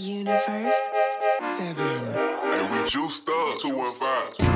Universe 7. And we juiced up 215.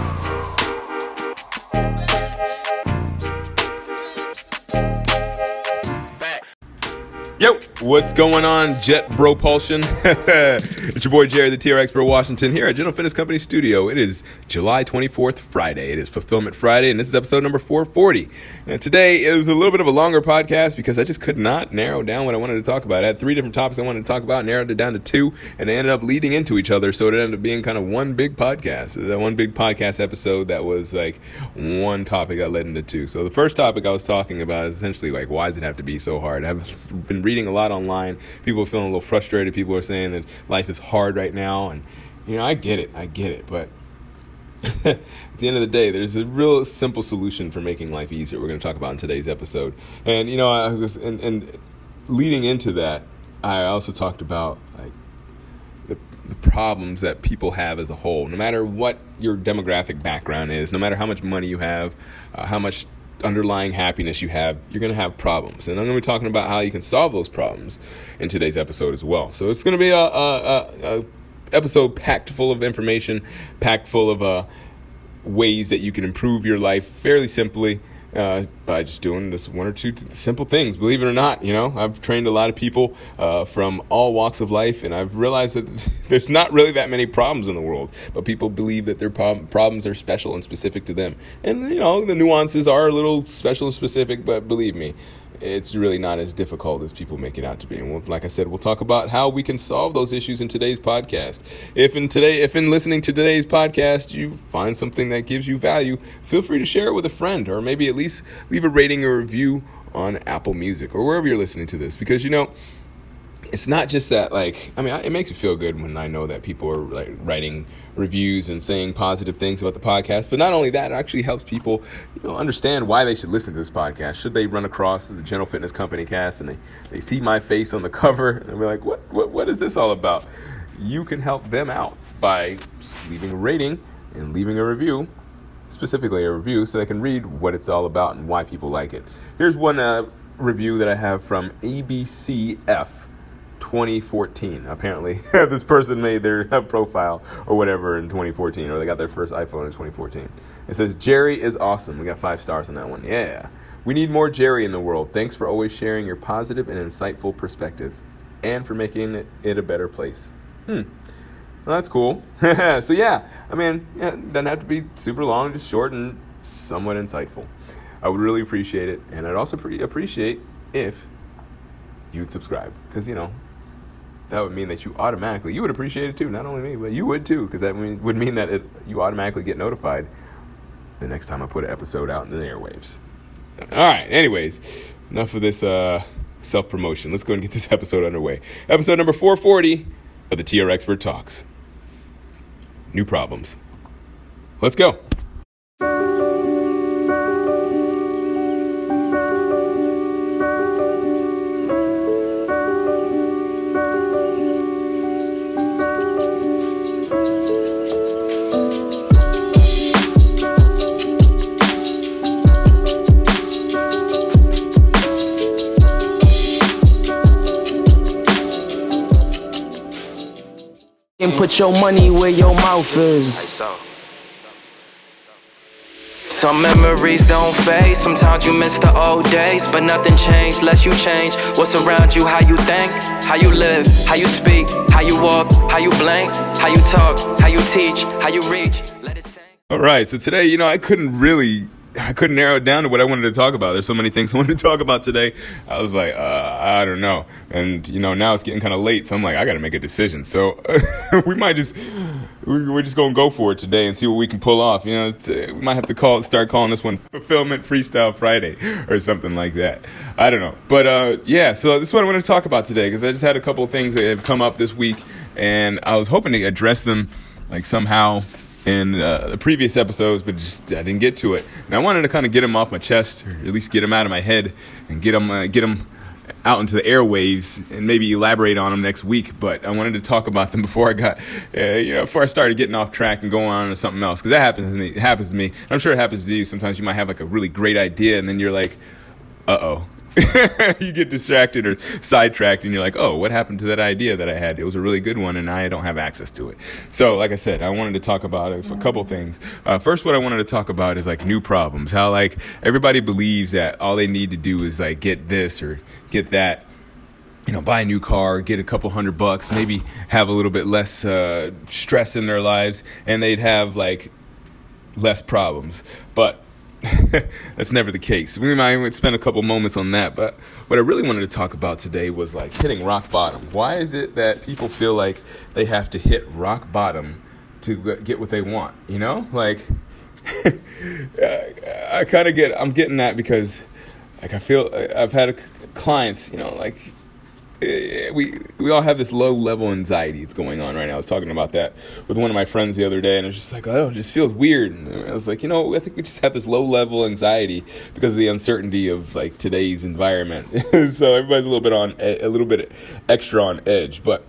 Yo, what's going on, Jet Propulsion? it's your boy Jerry, the TRX Pro Washington, here at General Fitness Company Studio. It is July 24th, Friday. It is Fulfillment Friday, and this is episode number 440. And today is a little bit of a longer podcast because I just could not narrow down what I wanted to talk about. I had three different topics I wanted to talk about, narrowed it down to two, and they ended up leading into each other, so it ended up being kind of one big podcast. That one big podcast episode that was like one topic that led into two. So the first topic I was talking about is essentially like, why does it have to be so hard? I've been reading a lot online. People are feeling a little frustrated. People are saying that life is hard right now, and you know, I get it, I get it, but at the end of the day, there's a real simple solution for making life easier. We're going to talk about in today's episode, and you know, I was and, and leading into that, I also talked about like the, problems that people have as a whole. No matter what your demographic background is, no matter how much money you have, uh, how much underlying happiness you have, you're going to have problems. And I'm going to be talking about how you can solve those problems in today's episode as well. So it's going to be a, a, a, a episode packed full of information, packed full of uh, ways that you can improve your life fairly simply. Uh, by just doing this one or two simple things. Believe it or not, you know, I've trained a lot of people uh, from all walks of life, and I've realized that there's not really that many problems in the world, but people believe that their prob- problems are special and specific to them. And, you know, the nuances are a little special and specific, but believe me, it's really not as difficult as people make it out to be. And we'll, like I said, we'll talk about how we can solve those issues in today's podcast. If in today, if in listening to today's podcast you find something that gives you value, feel free to share it with a friend, or maybe at least leave a rating or review on Apple Music or wherever you're listening to this, because you know it's not just that like i mean it makes me feel good when i know that people are like writing reviews and saying positive things about the podcast but not only that it actually helps people you know understand why they should listen to this podcast. Should they run across the general fitness company cast and they, they see my face on the cover and be like what, what what is this all about? You can help them out by leaving a rating and leaving a review specifically a review so they can read what it's all about and why people like it. Here's one uh, review that i have from abcf 2014. Apparently, this person made their profile or whatever in 2014, or they got their first iPhone in 2014. It says, Jerry is awesome. We got five stars on that one. Yeah. We need more Jerry in the world. Thanks for always sharing your positive and insightful perspective and for making it, a better place. Hmm. Well, that's cool. so, yeah, I mean, yeah, doesn't have to be super long, just short and somewhat insightful. I would really appreciate it. And I'd also pre- appreciate if you'd subscribe because, you know, that would mean that you automatically you would appreciate it too not only me but you would too because that mean, would mean that it, you automatically get notified the next time i put an episode out in the airwaves. All right anyways enough of this uh, self-promotion. Let's go and get this episode underway. Episode number 440 of the tr expert talks. New problems. Let's go put your money where your mouth is. Some memories don't fade. Sometimes you miss the old days, but nothing changed unless you change. What's around you, how you think, how you live, how you speak, how you walk, how you blink, how you talk, how you teach, how you reach. Let it sink. All right, so today, you know, I couldn't really, I couldn't narrow it down to what I wanted to talk about. There's so many things I wanted to talk about today. I was like, uh, I don't know, and you know, now it's getting kind of late, so I'm like, I got to make a decision. So we might just, we- we're just gonna go for it today and see what we can pull off. You know, uh, we might have to call, start calling this one Fulfillment Freestyle Friday or something like that. I don't know, but uh, yeah. So this is what I want to talk about today because I just had a couple of things that have come up this week, and I was hoping to address them like somehow in uh, the previous episodes, but just I didn't get to it. And I wanted to kind of get them off my chest, or at least get them out of my head, and get them uh, get them out into the airwaves, and maybe elaborate on them next week. But I wanted to talk about them before I got, uh, you know, before I started getting off track and going on to something else, because that happens to me. It happens to me. I'm sure it happens to you. Sometimes you might have like a really great idea, and then you're like, uh oh. you get distracted or sidetracked and you're like, oh, what happened to that idea that I had? It was a really good one and I don't have access to it. So, like I said, I wanted to talk about a, couple things. Uh, first, what I wanted to talk about is like new problems. How like everybody believes that all they need to do is like get this or get that you know, buy a new car, get a couple hundred bucks, maybe have a little bit less uh, stress in their lives, and they'd have like less problems. But that's never the case. We might spend a couple moments on that, but what I really wanted to talk about today was like hitting rock bottom. Why is it that people feel like they have to hit rock bottom to get what they want? You know, like I kind of get. I'm getting that because like I feel I've had clients, you know, like Eh, we we all have this low level anxiety that's going on right now. I was talking about that with one of my friends the other day, and it's just like, oh, it just feels weird. And I was like, you know, I think we just have this low level anxiety because of the uncertainty of like today's environment. so everybody's a little bit on a little bit extra on edge. But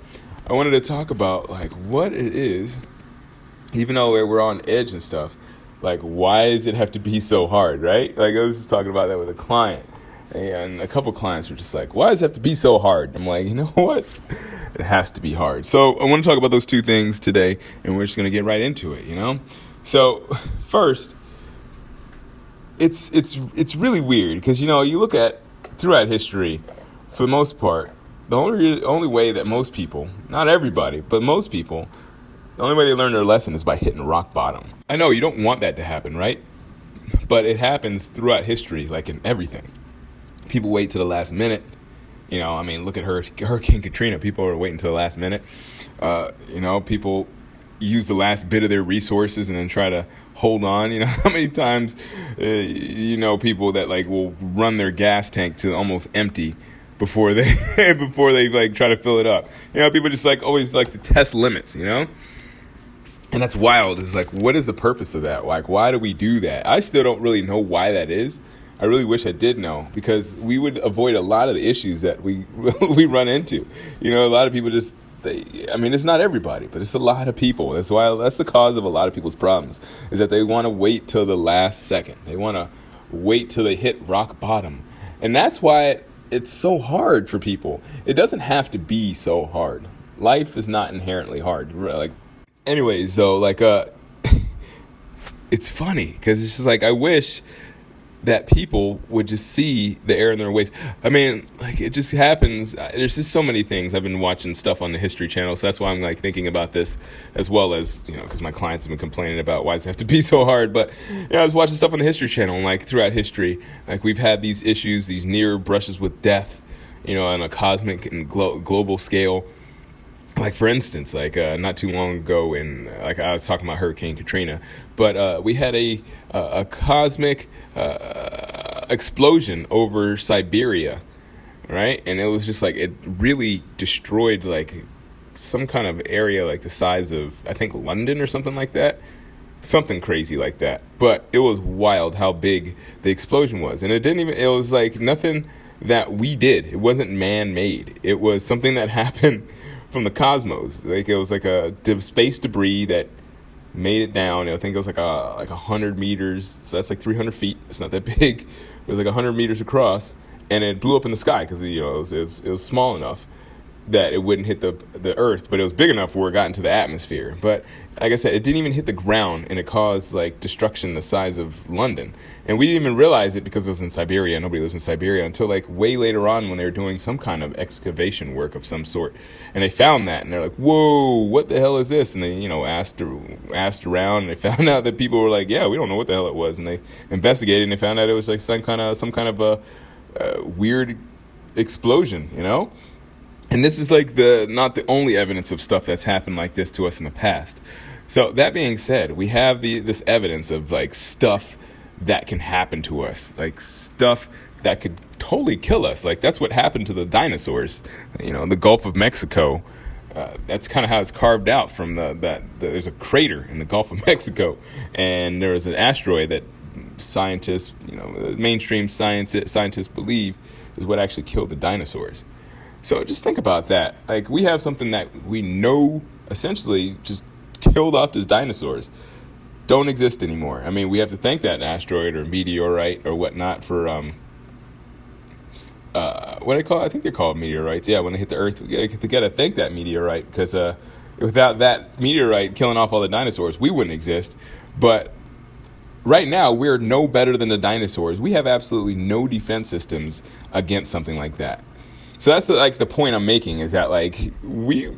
I wanted to talk about like what it is, even though we're on edge and stuff. Like, why does it have to be so hard, right? Like I was just talking about that with a client and a couple clients were just like, why does it have to be so hard? I'm like, you know what? It has to be hard. So I want to talk about those two things today, and we're just going to get right into it, you know? So, first, it's, it's, it's really weird because, you know, you look at throughout history, for the most part, the only, only way that most people, not everybody, but most people, the only way they learn their lesson is by hitting rock bottom. I know you don't want that to happen, right? But it happens throughout history, like in everything people wait to the last minute. You know, I mean, look at Hurricane Katrina. People are waiting to the last minute. Uh, you know, people use the last bit of their resources and then try to hold on. You know, how many times, uh, you know, people that like will run their gas tank to almost empty before they before they like try to fill it up. You know, people just like always like to test limits. You know. And that's wild. It's like, what is the purpose of that? Like, why do we do that? I still don't really know why that is. I really wish I did know because we would avoid a lot of the issues that we we run into. You know, a lot of people just they, I mean, it's not everybody, but it's a lot of people. That's why that's the cause of a lot of people's problems is that they want to wait till the last second. They want to wait till they hit rock bottom, and that's why it's so hard for people. It doesn't have to be so hard. Life is not inherently hard. Like, anyways, though, like, uh, it's funny because it's just like I wish that people would just see the error in their ways. I mean, like it just happens. There's just so many things. I've been watching stuff on the History Channel, so that's why I'm like thinking about this as well as you know, because my clients have been complaining about why does it have to be so hard. But you know, I was watching stuff on the History Channel, and like throughout history, like we've had these issues, these near brushes with death, you know, on a cosmic and glo- global scale like for instance, like uh, not too long ago, in like I was talking about Hurricane Katrina, but uh, we had a a cosmic uh, explosion over Siberia, right? And it was just like it really destroyed like some kind of area like the size of I think London or something like that, something crazy like that. But it was wild how big the explosion was, and it didn't even. It was like nothing that we did. It wasn't man made. It was something that happened from the cosmos. Like it was like a space debris that made it down. I think it was like a like hundred meters, so that's like three hundred feet. It's not that big. It was like hundred meters across, and it blew up in the sky because you know it was, it was, it was small enough that it wouldn't hit the the earth, but it was big enough where it got into the atmosphere. But like I said, it didn't even hit the ground, and it caused like destruction the size of London. And we didn't even realize it because it was in Siberia. Nobody lives in Siberia until like way later on when they were doing some kind of excavation work of some sort, and they found that, and they're like, "Whoa, what the hell is this?" And they you know asked asked around, and they found out that people were like, "Yeah, we don't know what the hell it was," and they investigated, and they found out it was like some kind of some kind of a uh, weird explosion, you know and this is like the not the only evidence of stuff that's happened like this to us in the past. So that being said, we have the this evidence of like stuff that can happen to us, like stuff that could totally kill us. Like that's what happened to the dinosaurs. You know, the Gulf of Mexico. Uh, that's kind of how it's carved out from the that the, there's a crater in the Gulf of Mexico, and there was an asteroid that scientists, you know, mainstream science scientists believe is what actually killed the dinosaurs. So just think about that. Like we have something that we know essentially just killed off those dinosaurs. Don't exist anymore. I mean, we have to thank that asteroid or meteorite or whatnot for um, uh, what I call I think they're called meteorites. Yeah, when they hit the Earth, we gotta thank that meteorite because uh, without that meteorite killing off all the dinosaurs, we wouldn't exist. But right now, we're no better than the dinosaurs. We have absolutely no defense systems against something like that. So that's the, like the point I'm making is that like we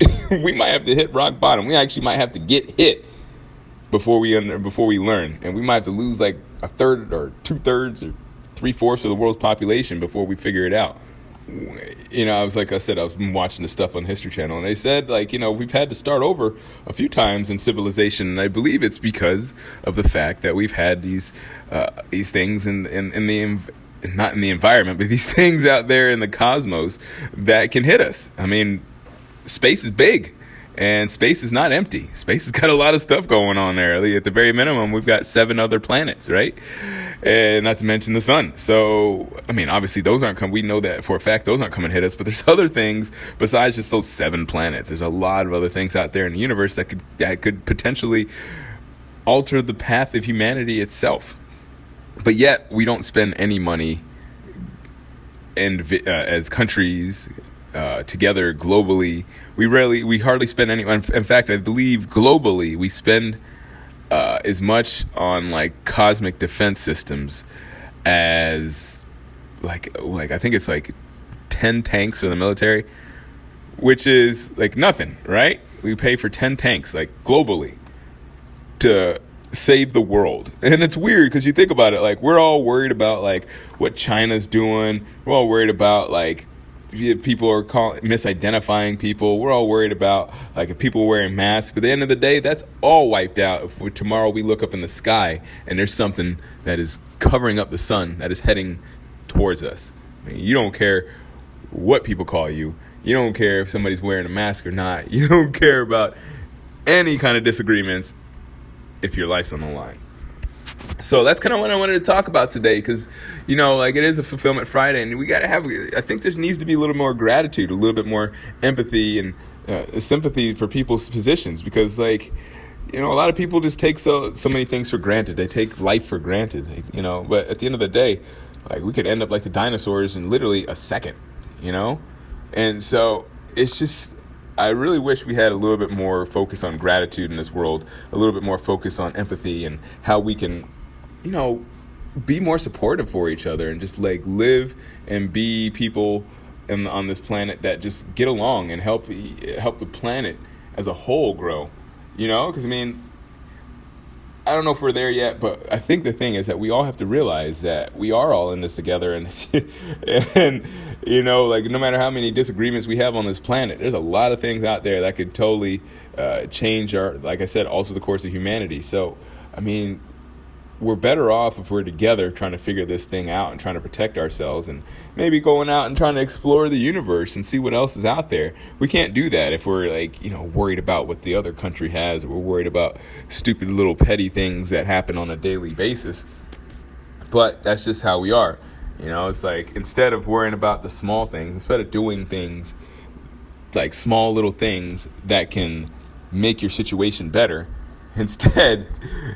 we might have to hit rock bottom. We actually might have to get hit before we under, before we learn, and we might have to lose like a third or two thirds or three fourths of the world's population before we figure it out. You know, I was like I said, I was watching the stuff on History Channel, and they said like you know we've had to start over a few times in civilization, and I believe it's because of the fact that we've had these uh, these things in in, in the not in the environment, but these things out there in the cosmos that can hit us. I mean, space is big and space is not empty. Space has got a lot of stuff going on there. At the very minimum, we've got seven other planets, right? And not to mention the sun. So, I mean, obviously, those aren't coming. We know that for a fact those aren't coming to hit us. But there's other things besides just those seven planets. There's a lot of other things out there in the universe that could that could potentially alter the path of humanity itself. But yet, we don't spend any money and uh, as countries uh, together globally. We rarely, we hardly spend any. In fact, I believe globally we spend uh, as much on like cosmic defense systems as like like I think it's like ten tanks for the military, which is like nothing, right? We pay for ten tanks like globally to save the world. And it's weird because you think about it, like we're all worried about like what China's doing. We're all worried about like people are calling misidentifying people. We're all worried about like if people wearing masks. But at the end of the day, that's all wiped out. If tomorrow we look up in the sky and there's something that is covering up the sun that is heading towards us. I mean, you don't care what people call you. You don't care if somebody's wearing a mask or not. You don't care about any kind of disagreements if your life's on the line. So that's kind of what I wanted to talk about today because, you know, like it is a fulfillment Friday and we got to have, I think there needs to be a little more gratitude, a little bit more empathy and uh, sympathy for people's positions because, like, you know, a lot of people just take so so many things for granted. They take life for granted, you know. But at the end of the day, like we could end up like the dinosaurs in literally a second, you know. And so it's just I really wish we had a little bit more focus on gratitude in this world, a little bit more focus on empathy and how we can, you know, be more supportive for each other and just like live and be people in, on this planet that just get along and help help the planet as a whole grow. You know, because I mean, I don't know if we're there yet, but I think the thing is that we all have to realize that we are all in this together, and and you know, like no matter how many disagreements we have on this planet, there's a lot of things out there that could totally uh, change our, like I said, alter the course of humanity. So, I mean, we're better off if we're together trying to figure this thing out and trying to protect ourselves and maybe going out and trying to explore the universe and see what else is out there. We can't do that if we're like, you know, worried about what the other country has or we're worried about stupid little petty things that happen on a daily basis. But that's just how we are. You know, it's like instead of worrying about the small things, instead of doing things like small little things that can make your situation better, Instead,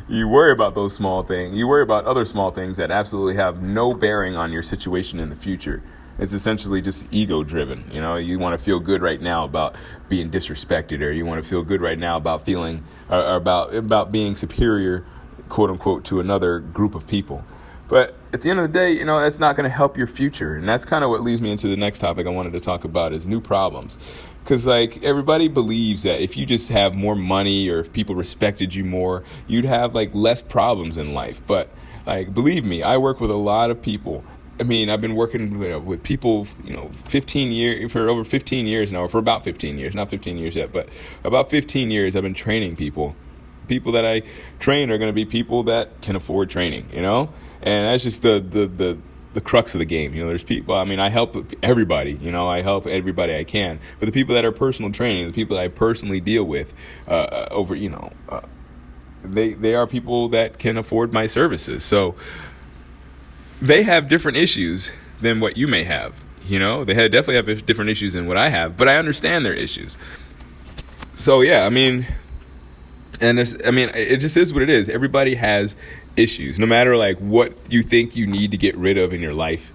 you worry about those small things. You worry about other small things that absolutely have no bearing on your situation in the future. It's essentially just ego driven. You know, you want to feel good right now about being disrespected, or you want to feel good right now about feeling, or, or about about being superior, quote unquote, to another group of people. But at the end of the day, you know, that's not going to help your future. And that's kind of what leads me into the next topic I wanted to talk about is new problems. Because, like, everybody believes that if you just have more money or if people respected you more, you'd have, like, less problems in life. But, like, believe me, I work with a lot of people. I mean, I've been working with, with people, you know, 15 years, for over 15 years now, or for about 15 years, not 15 years yet, but about 15 years I've been training people. People that I train are going to be people that can afford training, you know? And that's just the, the, the, the crux of the game. You know, there's people. I mean, I help everybody. You know, I help everybody I can. But the people that are personal training, the people that I personally deal with, uh, uh, over, you know, uh, they they are people that can afford my services. So they have different issues than what you may have. You know, they had definitely have different issues than what I have, but I understand their issues. So yeah, I mean, and I mean, it just is what it is. Everybody has issues no matter like what you think you need to get rid of in your life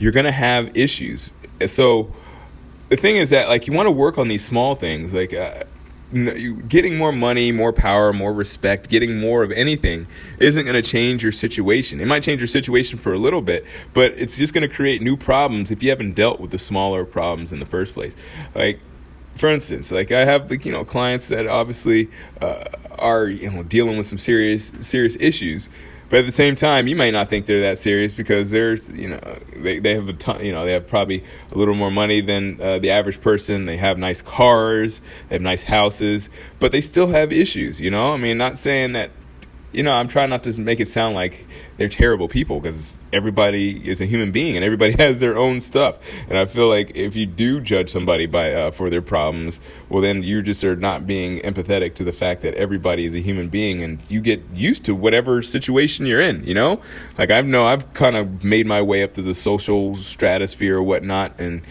you're going to have issues. So the thing is that like you want to work on these small things like uh, getting more money, more power, more respect, getting more of anything isn't going to change your situation. It might change your situation for a little bit, but it's just going to create new problems if you haven't dealt with the smaller problems in the first place. Like for instance, like I have like you know clients that obviously uh, are you know dealing with some serious serious issues, but at the same time, you might not think they're that serious because they're, you know, they, they have a ton, you know, they have probably a little more money than uh, the average person. They have nice cars, they have nice houses, but they still have issues, you know? I mean, not saying that you know, I'm trying not to make it sound like they're terrible people because everybody is a human being and everybody has their own stuff. And I feel like if you do judge somebody by uh, for their problems, well, then you just are not being empathetic to the fact that everybody is a human being and you get used to whatever situation you're in. You know, like I know I've kind of made my way up to the social stratosphere or whatnot, and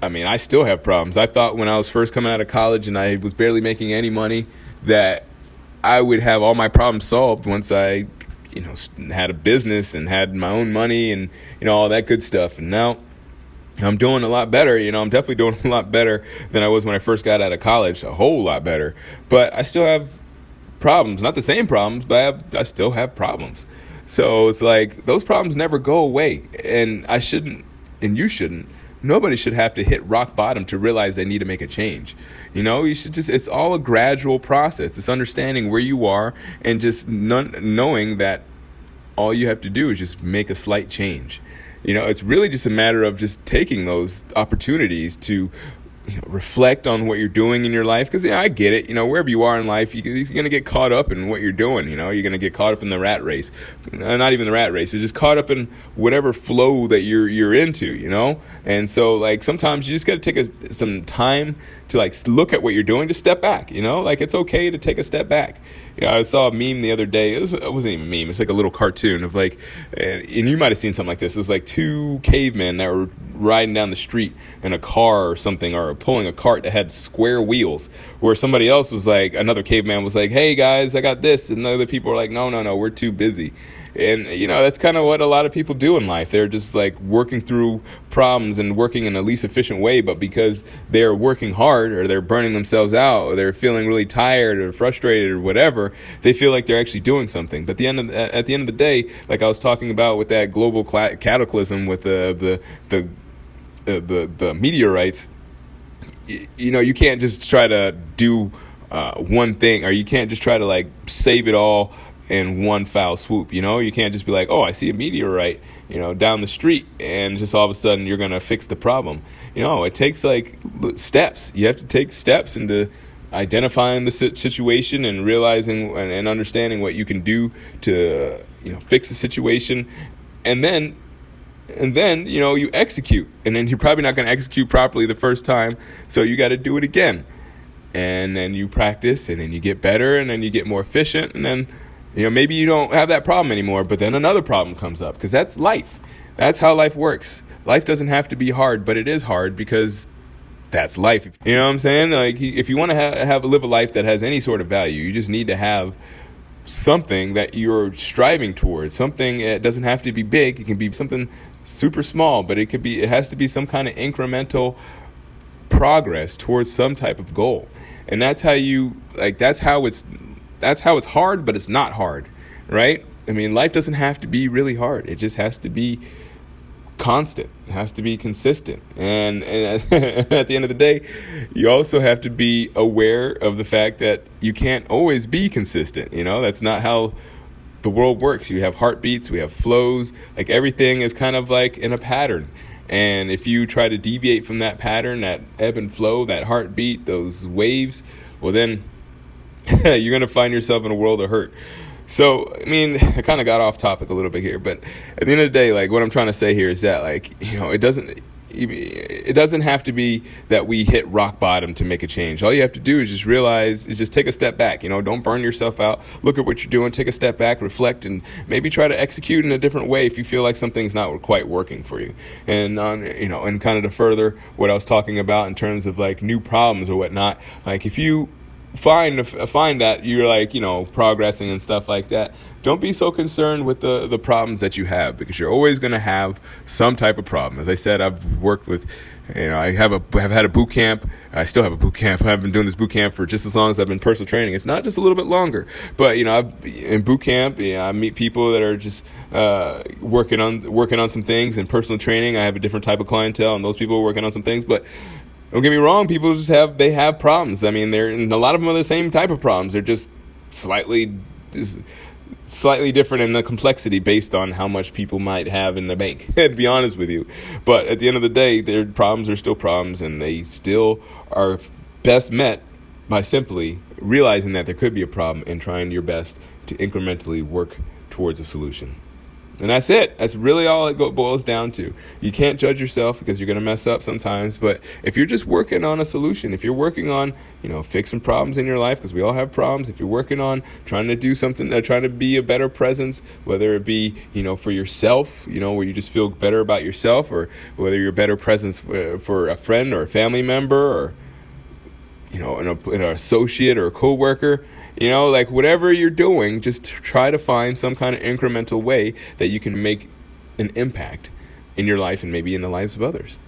I mean, I still have problems. I thought when I was first coming out of college and I was barely making any money that I would have all my problems solved once I, you know, had a business and had my own money and you know all that good stuff. And now I'm doing a lot better. You know, I'm definitely doing a lot better than I was when I first got out of college. A whole lot better. But I still have problems. Not the same problems, but I, have, I still have problems. So it's like those problems never go away, and I shouldn't, and you shouldn't nobody should have to hit rock bottom to realize they need to make a change. You know, you should just, it's all a gradual process. It's understanding where you are and just knowing that all you have to do is just make a slight change. You know, it's really just a matter of just taking those opportunities to reflect on what you're doing in your life because yeah, I get it. You know, wherever you are in life, you, are going to get caught up in what you're doing. You know, you're going to get caught up in the rat race, not even the rat race. You're just caught up in whatever flow that you're you're into. You know, and so like sometimes you just got to take a, some time to like look at what you're doing, to step back. You know, like it's okay to take a step back. You know, I saw a meme the other day. It, was, it wasn't even a meme. It's like a little cartoon of like, eh, and you might have seen something like this. It's like two cavemen that were riding down the street in a car or something, or pulling a cart that had square wheels. Where somebody else was like, another caveman was like, "Hey guys, I got this," and the other people were like, "No, no, no, we're too busy." And, you know, that's kind of what a lot of people do in life. They're just like working through problems and working in the least efficient way, but because they're working hard or they're burning themselves out or they're feeling really tired or frustrated or whatever, they feel like they're actually doing something. But the end of the, at the end of the day, like I was talking about with that global cataclysm with the the the uh, the, the meteorites, you know, you can't just try to do uh, one thing, or you can't just try to like save it all in one foul swoop. You know, you can't just be like, oh, I see a meteorite, you know, down the street, and just all of a sudden you're gonna fix the problem. You know, it takes like steps. You have to take steps into identifying the situation and realizing and understanding what you can do to you know fix the situation, and then and then you know you execute, and then you're probably not going to execute properly the first time, so you got to do it again. And then you practice, and then you get better, and then you get more efficient, and then you know, maybe you don't have that problem anymore, but then another problem comes up because that's life. That's how life works. Life doesn't have to be hard, but it is hard because that's life. You know what I'm saying? Like, if you want to ha- have live a life that has any sort of value, you just need to have something that you're striving towards. Something that doesn't have to be big. It can be something super small, but it could be. It has to be some kind of incremental progress towards some type of goal, and that's how you like. That's how it's that's how it's hard, but it's not hard, right? I mean, life doesn't have to be really hard. It just has to be constant. It has to be consistent. And, and at the end of the day, you also have to be aware of the fact that you can't always be consistent. You know, that's not how the world works. You have heartbeats, we have flows. Like everything is kind of like in a pattern. And if you try to deviate from that pattern, that ebb and flow, that heartbeat, those waves, well, then you're going to find yourself in a world of hurt. So, I mean, I kind of got off topic a little bit here, but at the end of the day, like what I'm trying to say here is that, like, you know, it doesn't it doesn't have to be that we hit rock bottom to make a change. All you have to do is just realize, is just take a step back. You know, don't burn yourself out. Look at what you're doing. Take a step back, reflect, and maybe try to execute in a different way if you feel like something's not quite working for you. And um, you know, and kind of to further what I was talking about in terms of like new problems or whatnot. Like if you find find that you're like you know progressing and stuff like that don't be so concerned with the the problems that you have because you're always going to have some type of problem. As i said i've worked with you know i have a have had a boot camp. I still have a boot camp. I've been doing this boot camp for just as long as i've been personal training if not just a little bit longer. But you know I've, in boot camp yeah, i meet people that are just uh, working on working on some things. In personal training i have a different type of clientele and those people are working on some things. But don't get me wrong people just have they have problems. I mean they're and a lot of them are the same type of problems. They're just slightly slightly different in the complexity based on how much people might have in the bank to be honest with you. But at the end of the day their problems are still problems and they still are best met by simply realizing that there could be a problem and trying your best to incrementally work towards a solution and that's it. That's really all it boils down to. You can't judge yourself because you're going to mess up sometimes. But if you're just working on a solution, if you're working on, you know, fixing problems in your life, because we all have problems, if you're working on trying to do something, uh, trying to be a better presence, whether it be, you know, for yourself, you know, where you just feel better about yourself, or whether you're a better presence for, for a friend or a family member or, you know, an, an associate or a coworker, you know, like whatever you're doing, just try to find some kind of incremental way that you can make an impact in your life and maybe in the lives of others.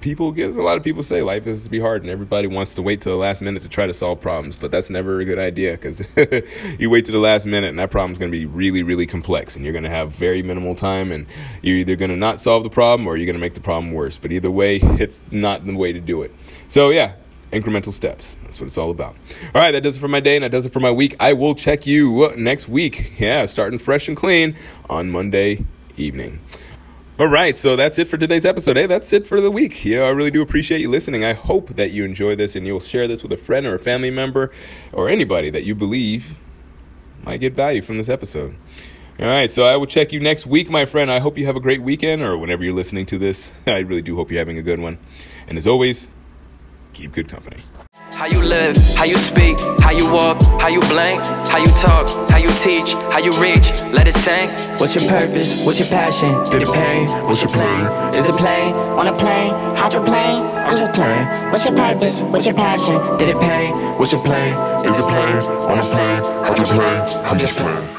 People give a lot of people say life is to be hard and everybody wants to wait till the last minute to try to solve problems, but that's never a good idea because you wait to the last minute and that problem's going to be really, really complex and you're going to have very minimal time and you're either going to not solve the problem or you're going to make the problem worse. But either way, it's not the way to do it. So, yeah, incremental steps. That's what it's all about. All right, that does it for my day and that does it for my week. I will check you next week. Yeah, starting fresh and clean on Monday evening. All right, so that's it for today's episode. Hey, that's it for the week. You know, I really do appreciate you listening. I hope that you enjoy this and you'll share this with a friend or a family member or anybody that you believe might get value from this episode. All right, so I will check you next week, my friend. I hope you have a great weekend or whenever you're listening to this. I really do hope you're having a good one. And as always, keep good company. How you live, how you speak, how you walk, how you blink, how you talk, how you teach, how you reach, let it sink. What's your purpose? What's your passion? Did it pay? What's your play? Is it play? Wanna play? How'd you play? I'm just playing. What's your purpose? What's your passion? Did it pay? What's your play? Is it play? Wanna play? How'd you play? I'm just playing.